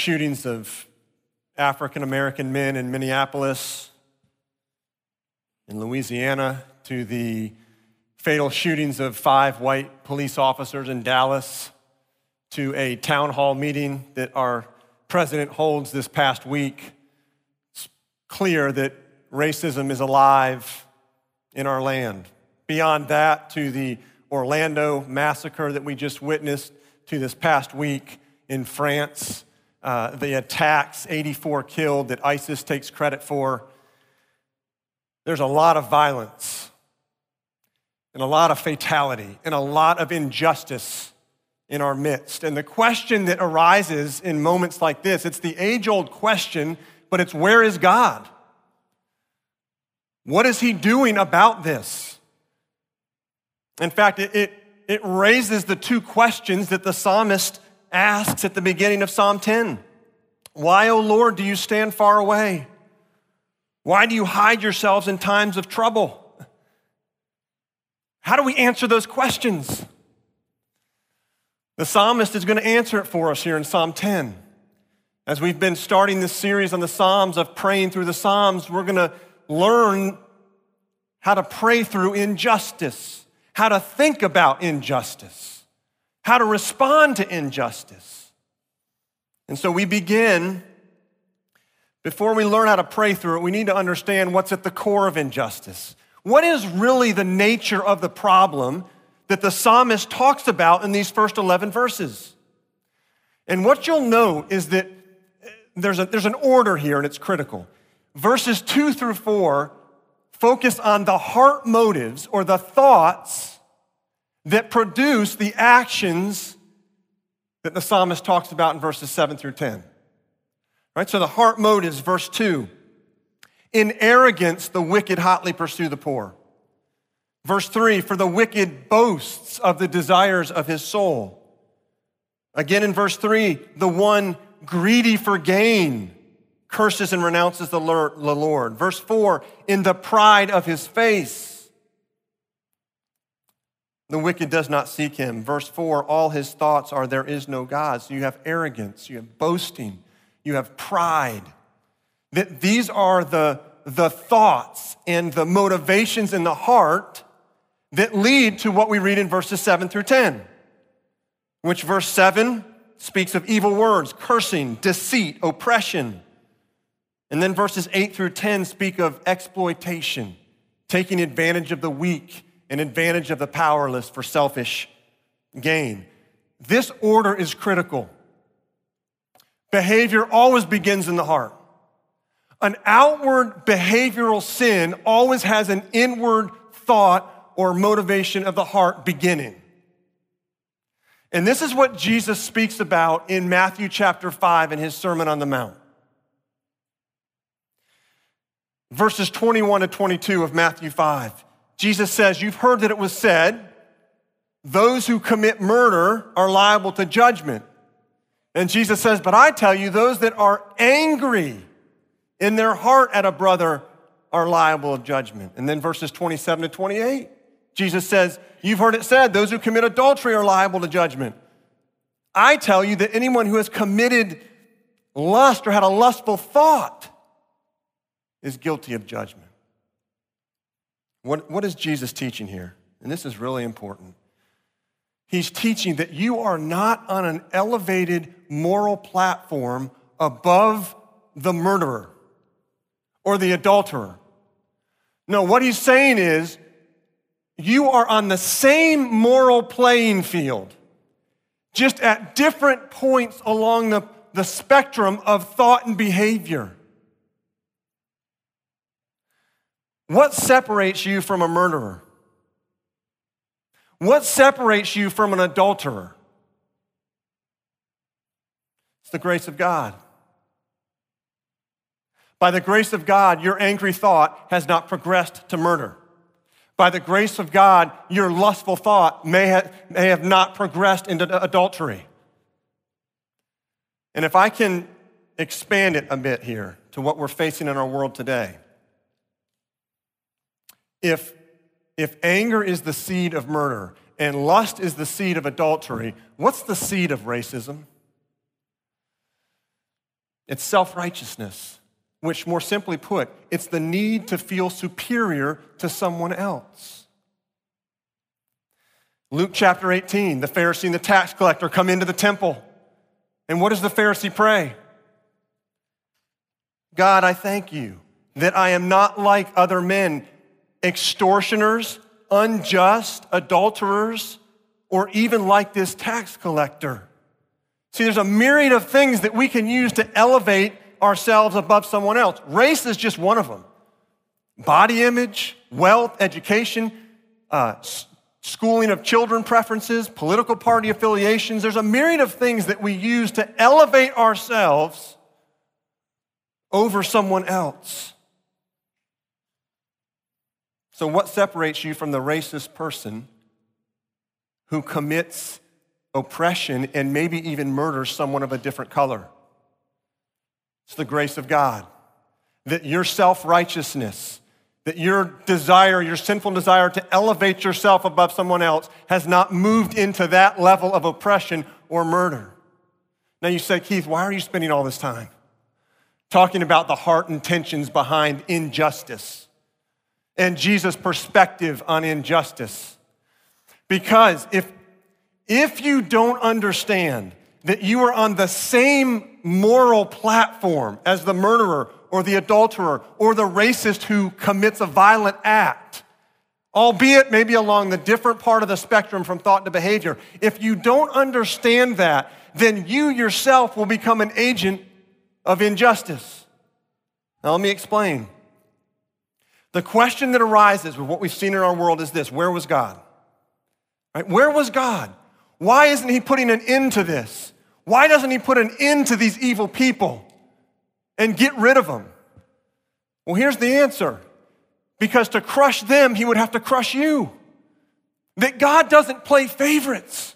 shootings of African American men in Minneapolis, in Louisiana, to the fatal shootings of five white police officers in Dallas, to a town hall meeting that our president holds this past week, it's clear that racism is alive in our land. Beyond that, to the Orlando massacre that we just witnessed, to this past week in France, uh, the attacks, 84 killed that ISIS takes credit for. There's a lot of violence and a lot of fatality and a lot of injustice in our midst. And the question that arises in moments like this, it's the age old question, but it's where is God? What is He doing about this? In fact, it, it, it raises the two questions that the psalmist asks at the beginning of Psalm 10 Why, O Lord, do you stand far away? Why do you hide yourselves in times of trouble? How do we answer those questions? The psalmist is going to answer it for us here in Psalm 10. As we've been starting this series on the Psalms of praying through the Psalms, we're going to learn how to pray through injustice, how to think about injustice, how to respond to injustice. And so we begin, before we learn how to pray through it, we need to understand what's at the core of injustice. What is really the nature of the problem that the psalmist talks about in these first 11 verses. And what you'll note is that eh, there's, a, there's an order here, and it's critical. Verses 2 through 4 focus on the heart motives or the thoughts that produce the actions that the psalmist talks about in verses 7 through 10. Right? So the heart motives, verse 2. In arrogance, the wicked hotly pursue the poor. Verse 3 For the wicked boasts of the desires of his soul. Again in verse 3, the one greedy for gain curses and renounces the Lord. Verse 4, in the pride of his face, the wicked does not seek him. Verse 4, all his thoughts are there is no God. So you have arrogance, you have boasting, you have pride. That these are the, the thoughts and the motivations in the heart that lead to what we read in verses 7 through 10, which verse 7 speaks of evil words, cursing, deceit, oppression. And then verses 8 through 10 speak of exploitation, taking advantage of the weak and advantage of the powerless for selfish gain. This order is critical. Behavior always begins in the heart. An outward behavioral sin always has an inward thought or motivation of the heart beginning. And this is what Jesus speaks about in Matthew chapter 5 in his Sermon on the Mount. Verses 21 to 22 of Matthew 5. Jesus says, You've heard that it was said, those who commit murder are liable to judgment. And Jesus says, But I tell you, those that are angry in their heart at a brother are liable of judgment. And then verses 27 to 28. Jesus says, You've heard it said, those who commit adultery are liable to judgment. I tell you that anyone who has committed lust or had a lustful thought is guilty of judgment. What, what is Jesus teaching here? And this is really important. He's teaching that you are not on an elevated moral platform above the murderer or the adulterer. No, what he's saying is you are on the same moral playing field, just at different points along the, the spectrum of thought and behavior. What separates you from a murderer? What separates you from an adulterer? It's the grace of God. By the grace of God, your angry thought has not progressed to murder by the grace of God, your lustful thought may have, may have not progressed into adultery. And if I can expand it a bit here to what we're facing in our world today, if, if anger is the seed of murder and lust is the seed of adultery, what's the seed of racism? It's self righteousness, which, more simply put, it's the need to feel superior to someone else. Luke chapter 18, the Pharisee and the tax collector come into the temple. And what does the Pharisee pray? God, I thank you that I am not like other men, extortioners, unjust, adulterers, or even like this tax collector. See, there's a myriad of things that we can use to elevate ourselves above someone else. Race is just one of them. Body image, wealth, education, uh, schooling of children preferences, political party affiliations. There's a myriad of things that we use to elevate ourselves over someone else. So, what separates you from the racist person who commits oppression and maybe even murders someone of a different color? It's the grace of God. That your self righteousness, that your desire, your sinful desire to elevate yourself above someone else has not moved into that level of oppression or murder. Now you say, Keith, why are you spending all this time talking about the heart intentions behind injustice? And Jesus' perspective on injustice. Because if, if you don't understand that you are on the same moral platform as the murderer or the adulterer or the racist who commits a violent act, albeit maybe along the different part of the spectrum from thought to behavior, if you don't understand that, then you yourself will become an agent of injustice. Now, let me explain. The question that arises with what we've seen in our world is this where was God? Right? Where was God? Why isn't He putting an end to this? Why doesn't He put an end to these evil people and get rid of them? Well, here's the answer because to crush them, He would have to crush you. That God doesn't play favorites.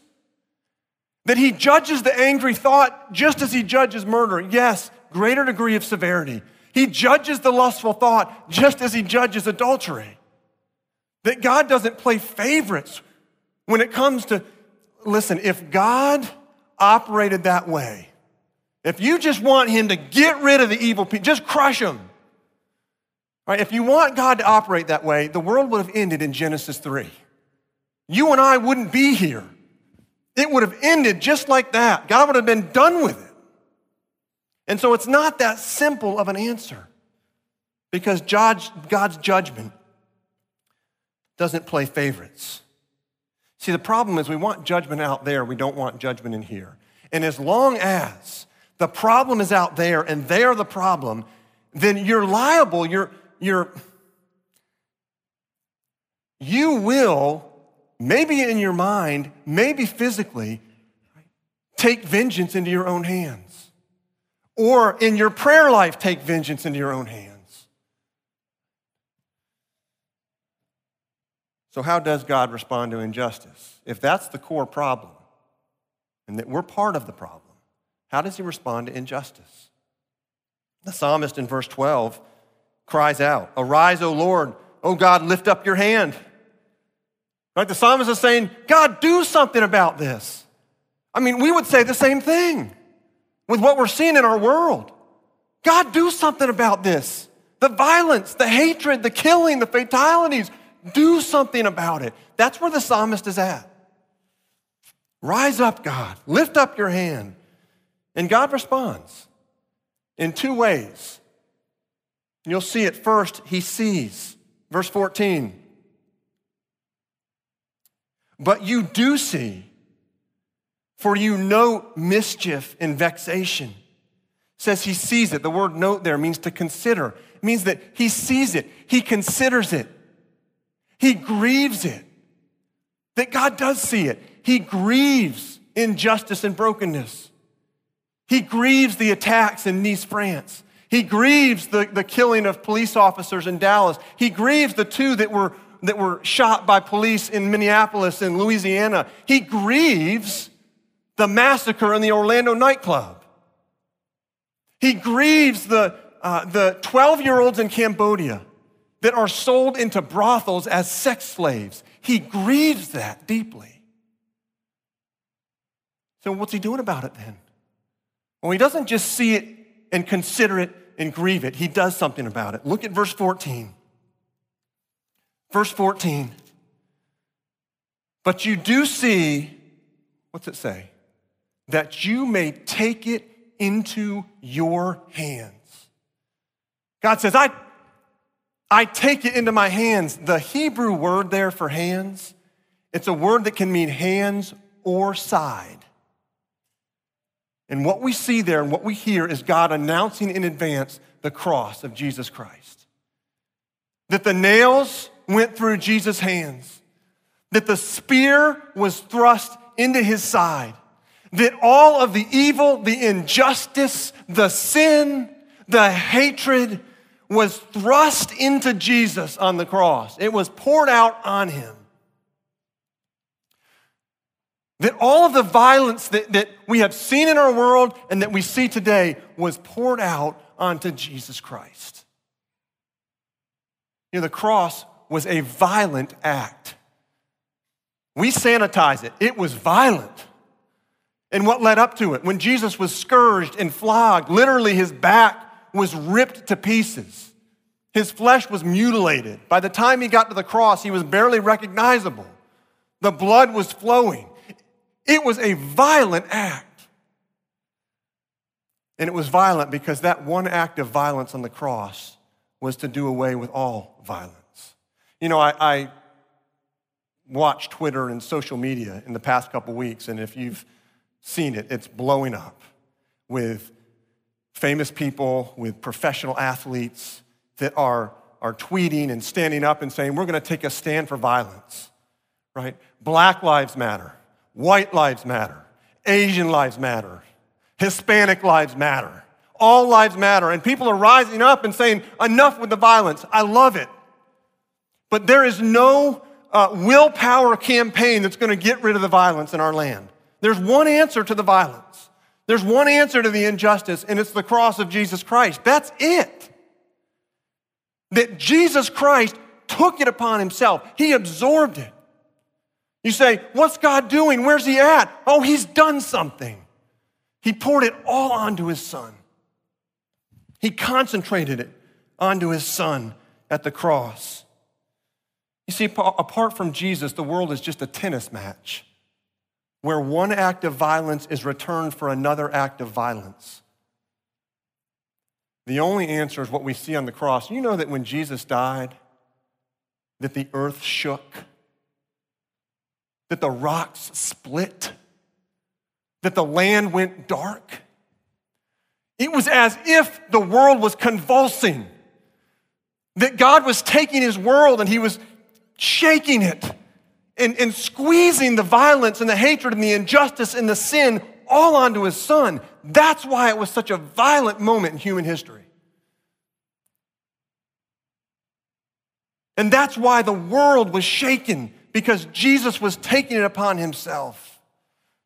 That He judges the angry thought just as He judges murder. Yes, greater degree of severity. He judges the lustful thought just as he judges adultery. That God doesn't play favorites when it comes to, listen, if God operated that way, if you just want him to get rid of the evil people, just crush them. Right? If you want God to operate that way, the world would have ended in Genesis 3. You and I wouldn't be here. It would have ended just like that. God would have been done with it. And so it's not that simple of an answer because God's judgment doesn't play favorites. See, the problem is we want judgment out there, we don't want judgment in here. And as long as the problem is out there and they are the problem, then you're liable, you're, you're, you will, maybe in your mind, maybe physically, take vengeance into your own hands. Or in your prayer life, take vengeance into your own hands. So, how does God respond to injustice? If that's the core problem, and that we're part of the problem, how does he respond to injustice? The psalmist in verse 12 cries out, Arise, O Lord, O God, lift up your hand. Right? The psalmist is saying, God, do something about this. I mean, we would say the same thing with what we're seeing in our world. God, do something about this. The violence, the hatred, the killing, the fatalities, do something about it. That's where the psalmist is at. Rise up, God. Lift up your hand. And God responds in two ways. You'll see it first, he sees. Verse 14. But you do see for you note mischief and vexation. says he sees it. The word note there means to consider. It means that he sees it, he considers it, he grieves it. That God does see it. He grieves injustice and brokenness. He grieves the attacks in Nice, France. He grieves the, the killing of police officers in Dallas. He grieves the two that were, that were shot by police in Minneapolis and Louisiana. He grieves the massacre in the Orlando nightclub. He grieves the, uh, the 12 year olds in Cambodia that are sold into brothels as sex slaves. He grieves that deeply. So, what's he doing about it then? Well, he doesn't just see it and consider it and grieve it. He does something about it. Look at verse 14. Verse 14. But you do see, what's it say? That you may take it into your hands. God says, I, I take it into my hands. The Hebrew word there for hands, it's a word that can mean hands or side. And what we see there and what we hear is God announcing in advance the cross of Jesus Christ. That the nails went through Jesus' hands, that the spear was thrust into his side, that all of the evil, the injustice, the sin, the hatred was thrust into Jesus on the cross. It was poured out on him. That all of the violence that, that we have seen in our world and that we see today was poured out onto Jesus Christ. You know, the cross was a violent act. We sanitize it, it was violent. And what led up to it? When Jesus was scourged and flogged, literally his back was ripped to pieces. His flesh was mutilated. By the time he got to the cross, he was barely recognizable. The blood was flowing. It was a violent act. And it was violent because that one act of violence on the cross was to do away with all violence. You know, I, I watched Twitter and social media in the past couple weeks, and if you've seen it, it's blowing up with famous people, with professional athletes that are, are tweeting and standing up and saying, We're going to take a stand for violence, right? Black lives matter. White lives matter. Asian lives matter. Hispanic lives matter. All lives matter. And people are rising up and saying, enough with the violence. I love it. But there is no uh, willpower campaign that's going to get rid of the violence in our land. There's one answer to the violence. There's one answer to the injustice, and it's the cross of Jesus Christ. That's it. That Jesus Christ took it upon himself, he absorbed it. You say, What's God doing? Where's He at? Oh, He's done something. He poured it all onto His Son. He concentrated it onto His Son at the cross. You see, apart from Jesus, the world is just a tennis match where one act of violence is returned for another act of violence. The only answer is what we see on the cross. You know that when Jesus died, that the earth shook that the rocks split, that the land went dark. It was as if the world was convulsing, that God was taking his world and he was shaking it and, and squeezing the violence and the hatred and the injustice and the sin all onto his son. That's why it was such a violent moment in human history. And that's why the world was shaken because Jesus was taking it upon himself.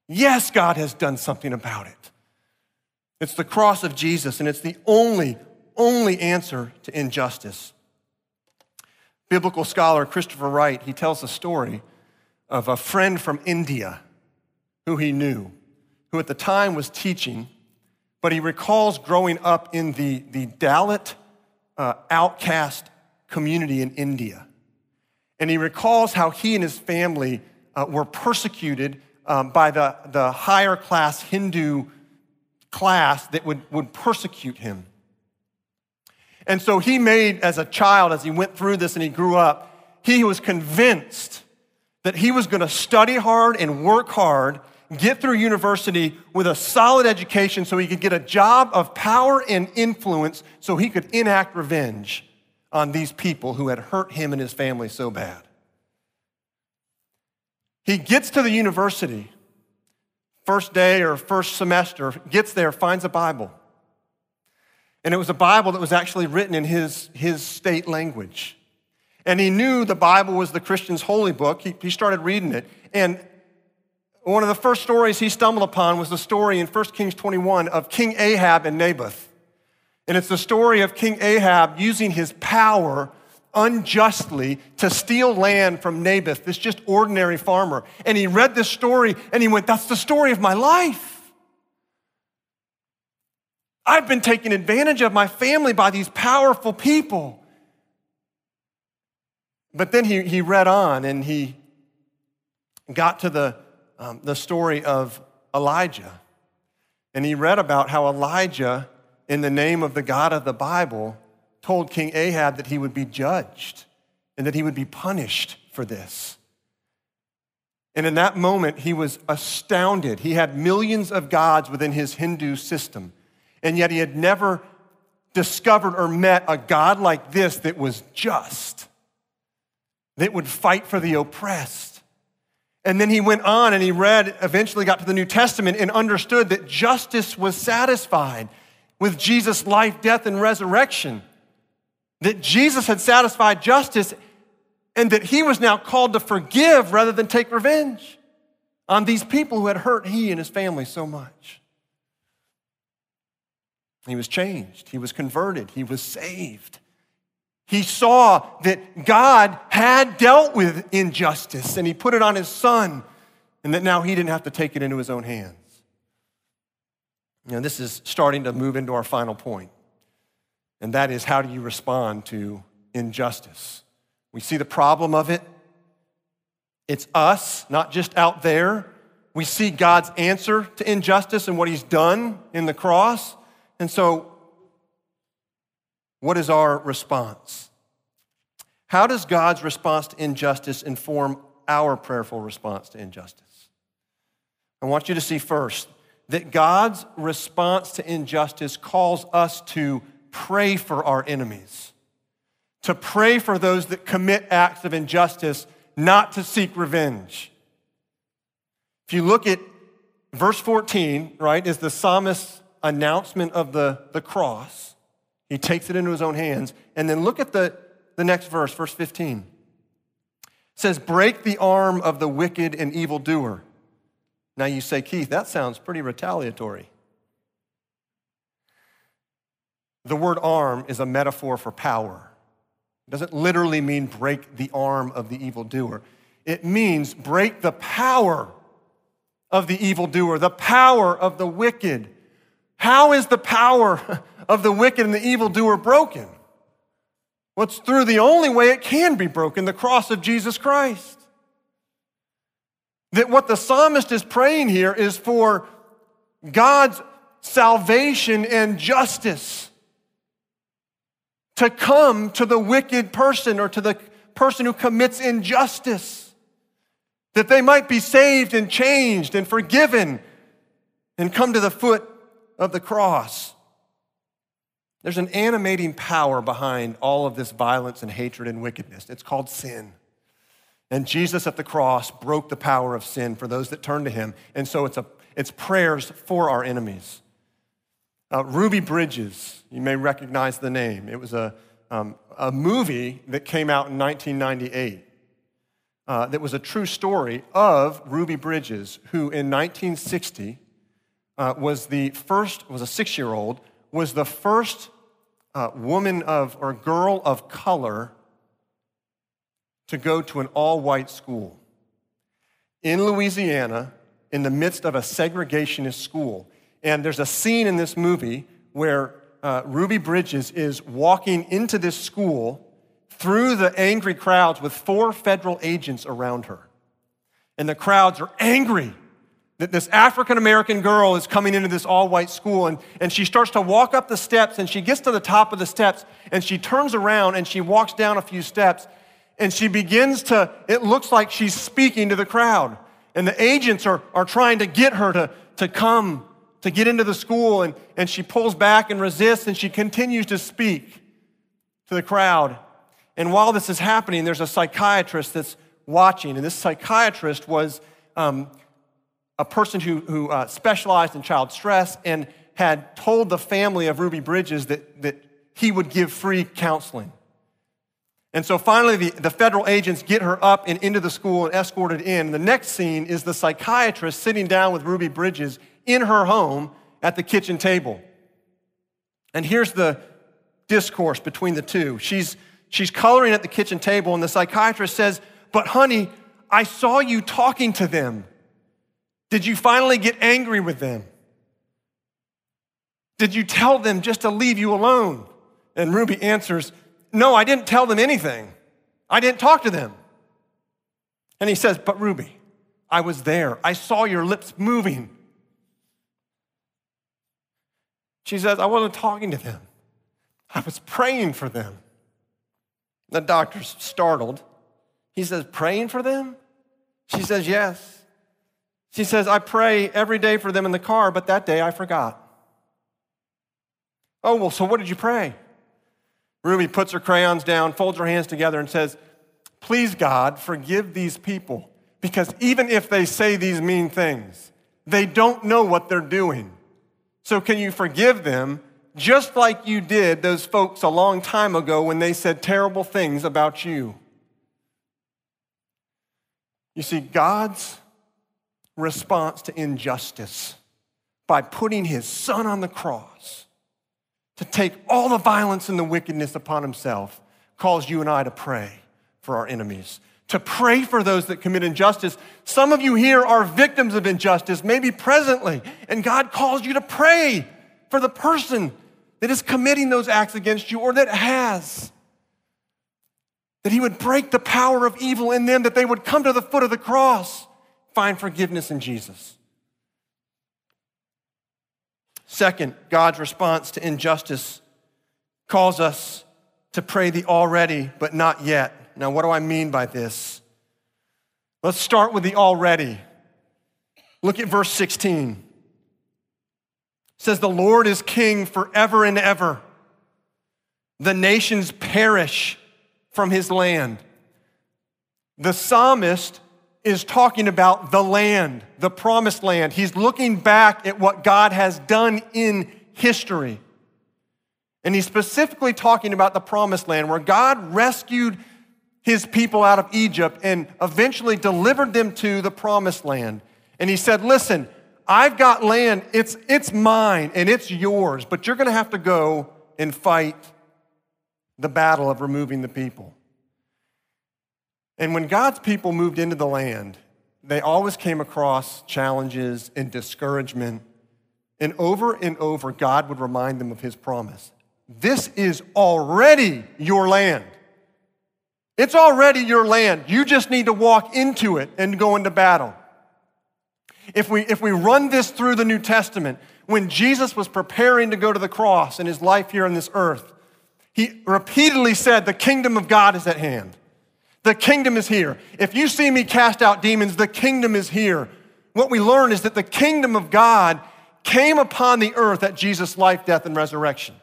Yes, God has done something about it. It's the cross of Jesus, and it's the only, only answer to injustice. Biblical scholar Christopher Wright, he tells a story of a friend from India who he knew, who at the time was teaching, but he recalls growing up in the, the Dalit uh, outcast community in India. And he recalls how he and his family uh, were persecuted um, by the, the higher class Hindu class that would, would persecute him. And so he made, as a child, as he went through this and he grew up, he was convinced that he was going to study hard and work hard, get through university with a solid education so he could get a job of power and influence so he could enact revenge on these people who had hurt him and his family so bad. He gets to the university, first day or first semester, gets there, finds a Bible. And it was a Bible that was actually written in his, his state language. And he knew the Bible was the Christian's holy book. He, he started reading it. And one of the first stories he stumbled upon was the story in 1 Kings 21 of King Ahab and Naboth. And it's the story of King Ahab using his power unjustly to steal land from Naboth, this just ordinary farmer. And he read this story and he went, That's the story of my life. I've been taken advantage of my family by these powerful people. But then he, he read on and he got to the, um, the story of Elijah. And he read about how Elijah, in the name of the God of the Bible, told King Ahab that he would be judged and that he would be punished for this. And in that moment, he was astounded. He had millions of gods within his Hindu system, and yet he had never discovered or met a God like this that was just, that would fight for the oppressed. And then he went on and he read, eventually got to the New Testament and understood that justice was satisfied with Jesus' life, death, and resurrection. That Jesus had satisfied justice and that he was now called to forgive rather than take revenge on these people who had hurt he and his family so much. He was changed, he was converted, he was saved. He saw that God had dealt with injustice and he put it on his son, and that now he didn't have to take it into his own hands. You know, this is starting to move into our final point, and that is how do you respond to injustice? We see the problem of it. It's us, not just out there. We see God's answer to injustice and what he's done in the cross. And so, what is our response? How does God's response to injustice inform our prayerful response to injustice? I want you to see first that God's response to injustice calls us to pray for our enemies to pray for those that commit acts of injustice, not to seek revenge. If you look at verse 14, right, is the psalmist's announcement of the, the cross. He takes it into his own hands. And then look at the, the next verse, verse 15. It says, Break the arm of the wicked and evildoer. Now you say, Keith, that sounds pretty retaliatory. The word arm is a metaphor for power. It doesn't literally mean break the arm of the evildoer. It means break the power of the evildoer, the power of the wicked. How is the power of the wicked and the evildoer broken? Well, through the only way it can be broken the cross of Jesus Christ. That what the psalmist is praying here is for God's salvation and justice to come to the wicked person or to the person who commits injustice, that they might be saved and changed and forgiven and come to the foot of the cross. There's an animating power behind all of this violence and hatred and wickedness. It's called sin. And Jesus at the cross broke the power of sin for those that turn to him. And so it's, a, it's prayers for our enemies. Uh, Ruby Bridges, you may recognize the name. It was a, um, a movie that came out in 1998 uh, that was a true story of Ruby Bridges, who in 1960 uh, was the first, was a six year old, was the first uh, woman of, or girl of color to go to an all white school in Louisiana in the midst of a segregationist school. And there's a scene in this movie where uh, Ruby Bridges is walking into this school through the angry crowds with four federal agents around her. And the crowds are angry that this African American girl is coming into this all white school. And, and she starts to walk up the steps and she gets to the top of the steps and she turns around and she walks down a few steps and she begins to, it looks like she's speaking to the crowd. And the agents are, are trying to get her to, to come to get into the school, and, and she pulls back and resists, and she continues to speak to the crowd. And while this is happening, there's a psychiatrist that's watching, and this psychiatrist was um, a person who, who uh, specialized in child stress and had told the family of Ruby Bridges that, that he would give free counseling. And so finally, the, the federal agents get her up and into the school and escorted in. The next scene is the psychiatrist sitting down with Ruby Bridges in her home at the kitchen table. And here's the discourse between the two. She's, she's coloring at the kitchen table, and the psychiatrist says, But honey, I saw you talking to them. Did you finally get angry with them? Did you tell them just to leave you alone? And Ruby answers, No, I didn't tell them anything. I didn't talk to them. And he says, But Ruby, I was there. I saw your lips moving. She says, I wasn't talking to them, I was praying for them. The doctor's startled. He says, Praying for them? She says, Yes. She says, I pray every day for them in the car, but that day I forgot. Oh, well, so what did you pray? Ruby puts her crayons down, folds her hands together, and says, Please, God, forgive these people, because even if they say these mean things, they don't know what they're doing. So, can you forgive them just like you did those folks a long time ago when they said terrible things about you? You see, God's response to injustice by putting his son on the cross to take all the violence and the wickedness upon himself calls you and I to pray for our enemies, to pray for those that commit injustice. Some of you here are victims of injustice, maybe presently, and God calls you to pray for the person that is committing those acts against you or that has. That he would break the power of evil in them, that they would come to the foot of the cross, find forgiveness in Jesus. Second, God's response to injustice calls us to pray the already but not yet. Now, what do I mean by this? Let's start with the already. Look at verse 16. It says, The Lord is king forever and ever. The nations perish from his land. The psalmist is talking about the land, the promised land. He's looking back at what God has done in history. And he's specifically talking about the promised land where God rescued his people out of Egypt and eventually delivered them to the promised land. And he said, Listen, I've got land, it's, it's mine and it's yours, but you're going to have to go and fight the battle of removing the people. And when God's people moved into the land, they always came across challenges and discouragement. And over and over, God would remind them of his promise. This is already your land. It's already your land. You just need to walk into it and go into battle. If we, if we run this through the New Testament, when Jesus was preparing to go to the cross in his life here on this earth, he repeatedly said, The kingdom of God is at hand. The kingdom is here. If you see me cast out demons, the kingdom is here. What we learn is that the kingdom of God came upon the earth at Jesus' life, death, and resurrection.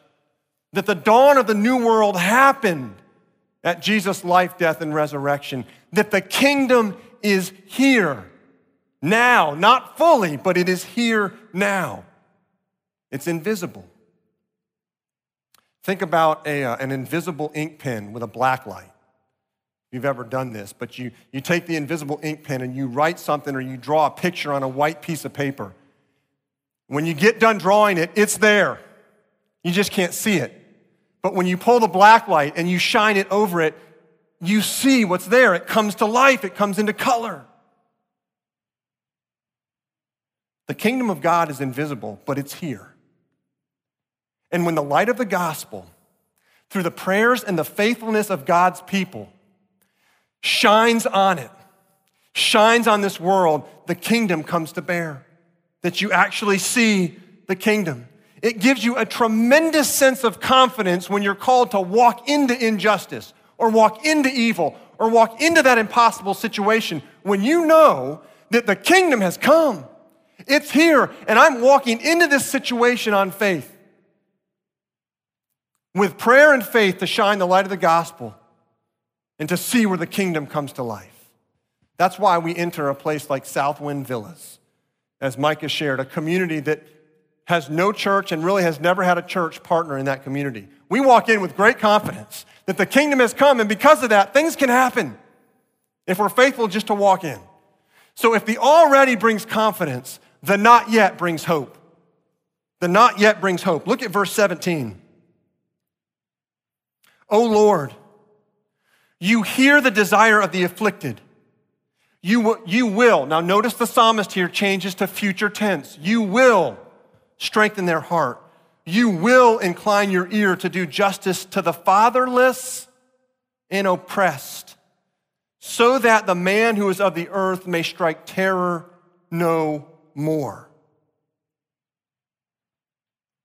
That the dawn of the new world happened at Jesus' life, death, and resurrection, that the kingdom is here now, not fully, but it is here now. It's invisible. Think about a, uh, an invisible ink pen with a black light. You've ever done this, but you, you take the invisible ink pen and you write something or you draw a picture on a white piece of paper. When you get done drawing it, it's there. You just can't see it. But when you pull the black light and you shine it over it, you see what's there. It comes to life, it comes into color. The kingdom of God is invisible, but it's here. And when the light of the gospel, through the prayers and the faithfulness of God's people, shines on it, shines on this world, the kingdom comes to bear. That you actually see the kingdom. It gives you a tremendous sense of confidence when you're called to walk into injustice or walk into evil or walk into that impossible situation when you know that the kingdom has come. It's here, and I'm walking into this situation on faith with prayer and faith to shine the light of the gospel and to see where the kingdom comes to life. That's why we enter a place like Southwind Villas, as Micah shared, a community that has no church and really has never had a church partner in that community. We walk in with great confidence that the kingdom has come, and because of that, things can happen if we're faithful just to walk in. So if the already brings confidence, the not yet brings hope. The not yet brings hope. Look at verse 17. O Lord, you hear the desire of the afflicted. You, you will. Now, notice the psalmist here changes to future tense. You will strengthen their heart. you will incline your ear to do justice to the fatherless and oppressed, so that the man who is of the earth may strike terror no more.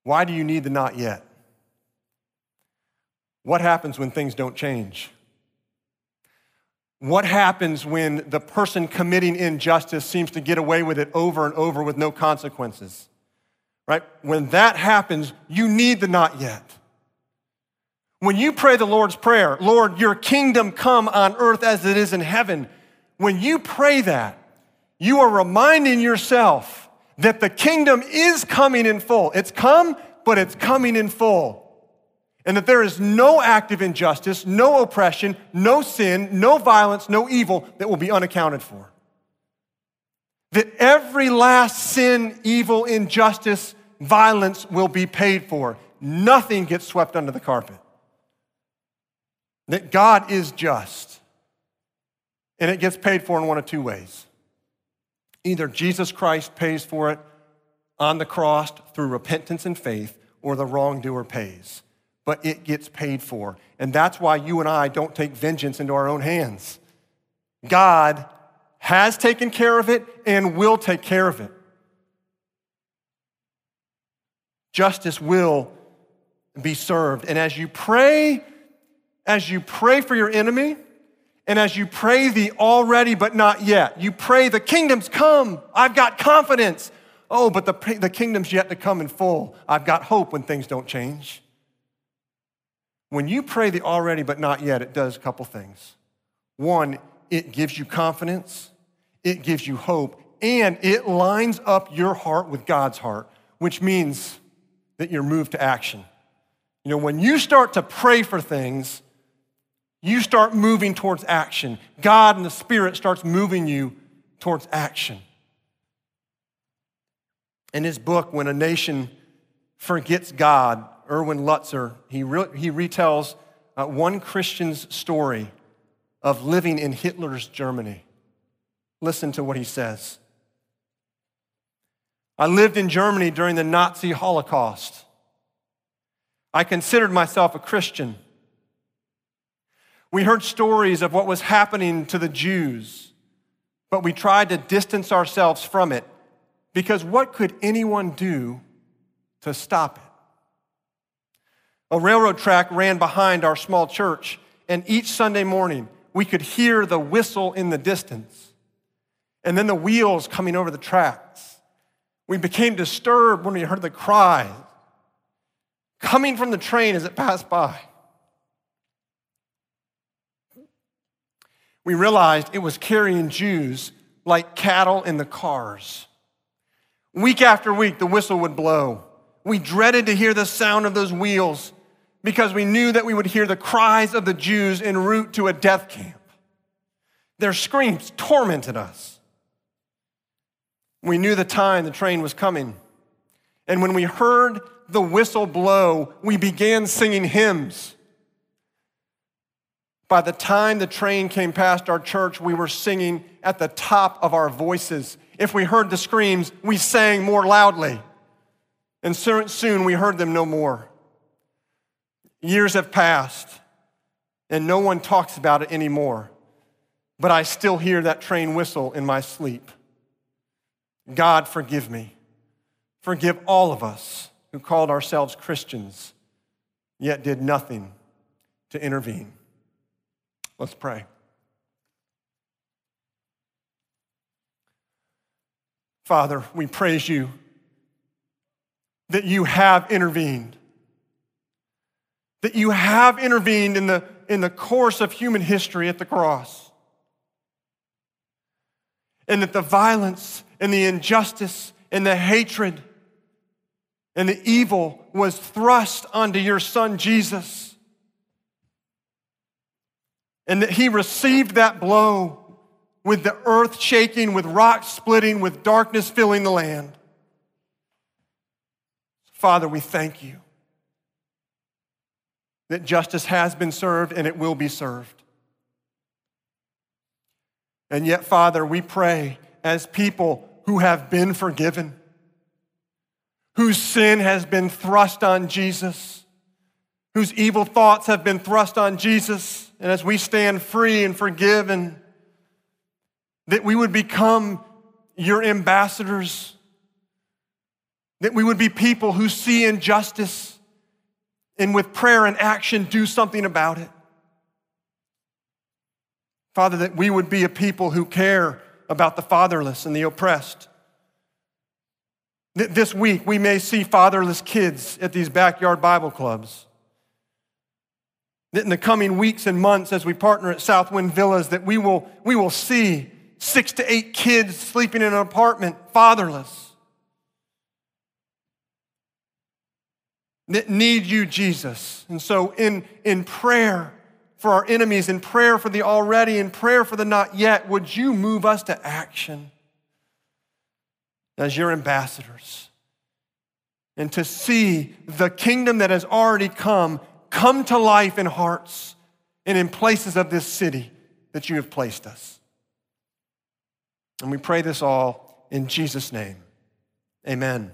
Why do you need the not yet? What happens when things don't change? What happens when the person committing injustice seems to get away with it over and over with no consequences? Right? When that happens, you need the not yet. When you pray the Lord's Prayer, Lord, your kingdom come on earth as it is in heaven, when you pray that, you are reminding yourself that the kingdom is coming in full. It's come, but it's coming in full and that there is no act of injustice, no oppression, no sin, no violence, no evil that will be unaccounted for. That every last sin, evil, injustice, violence will be paid for. Nothing gets swept under the carpet. That God is just. And it gets paid for in one of two ways. Either Jesus Christ pays for it on the cross through repentance and faith, or the wrongdoer pays but it gets paid for. And that's why you and I don't take vengeance into our own hands. God has taken care of it and will take care of it. Justice will be served. And as you pray, as you pray for your enemy, and as you pray the already but not yet, you pray, the kingdom's come. I've got confidence. Oh, but the, the kingdom's yet to come in full. I've got hope when things don't change. When you pray the already but not yet, it does a couple things. One, it gives you confidence, it gives you hope, and it lines up your heart with God's heart, which means that you're moved to action. You know, when you start to pray for things, you start moving towards action. God and the Spirit starts moving you towards action. In his book, When a Nation Forgets God, Erwin Lutzer, he, re- he retells uh, one Christian's story of living in Hitler's Germany. Listen to what he says. I lived in Germany during the Nazi Holocaust. I considered myself a Christian. We heard stories of what was happening to the Jews, but we tried to distance ourselves from it because what could anyone do to stop it? A railroad track ran behind our small church, and each Sunday morning we could hear the whistle in the distance and then the wheels coming over the tracks. We became disturbed when we heard the cry coming from the train as it passed by. We realized it was carrying Jews like cattle in the cars. Week after week, the whistle would blow. We dreaded to hear the sound of those wheels because we knew that we would hear the cries of the Jews en route to a death camp. Their screams tormented us. We knew the time the train was coming. And when we heard the whistle blow, we began singing hymns. By the time the train came past our church, we were singing at the top of our voices. If we heard the screams, we sang more loudly. And soon we heard them no more. Years have passed, and no one talks about it anymore, but I still hear that train whistle in my sleep. God, forgive me. Forgive all of us who called ourselves Christians, yet did nothing to intervene. Let's pray. Father, we praise you that you have intervened that you have intervened in the, in the course of human history at the cross. And that the violence and the injustice and the hatred and the evil was thrust onto your son Jesus. And that he received that blow with the earth shaking, with rocks splitting, with darkness filling the land. Father, we thank you that justice has been served and it will be served. And yet, Father, we pray as people who have been forgiven, whose sin has been thrust on Jesus, whose evil thoughts have been thrust on Jesus. And as we stand free and forgiven, that we would become your ambassadors, that we would be people who see injustice and with prayer and action do something about it. Father, that we would be a people who care about the fatherless and the oppressed. This week, we may see fatherless kids at these backyard Bible clubs. That in the coming weeks and months, as we partner at Southwind Villas, that we will, we will see six to eight kids sleeping in an apartment, fatherless, that need you, Jesus. And so, in, in prayer for our enemies, in prayer for the already, in prayer for the not yet, would you move us to action as your ambassadors? And to see the kingdom that has already come come to life in hearts and in places of this city that you have placed us. And we pray this all in Jesus' name. Amen.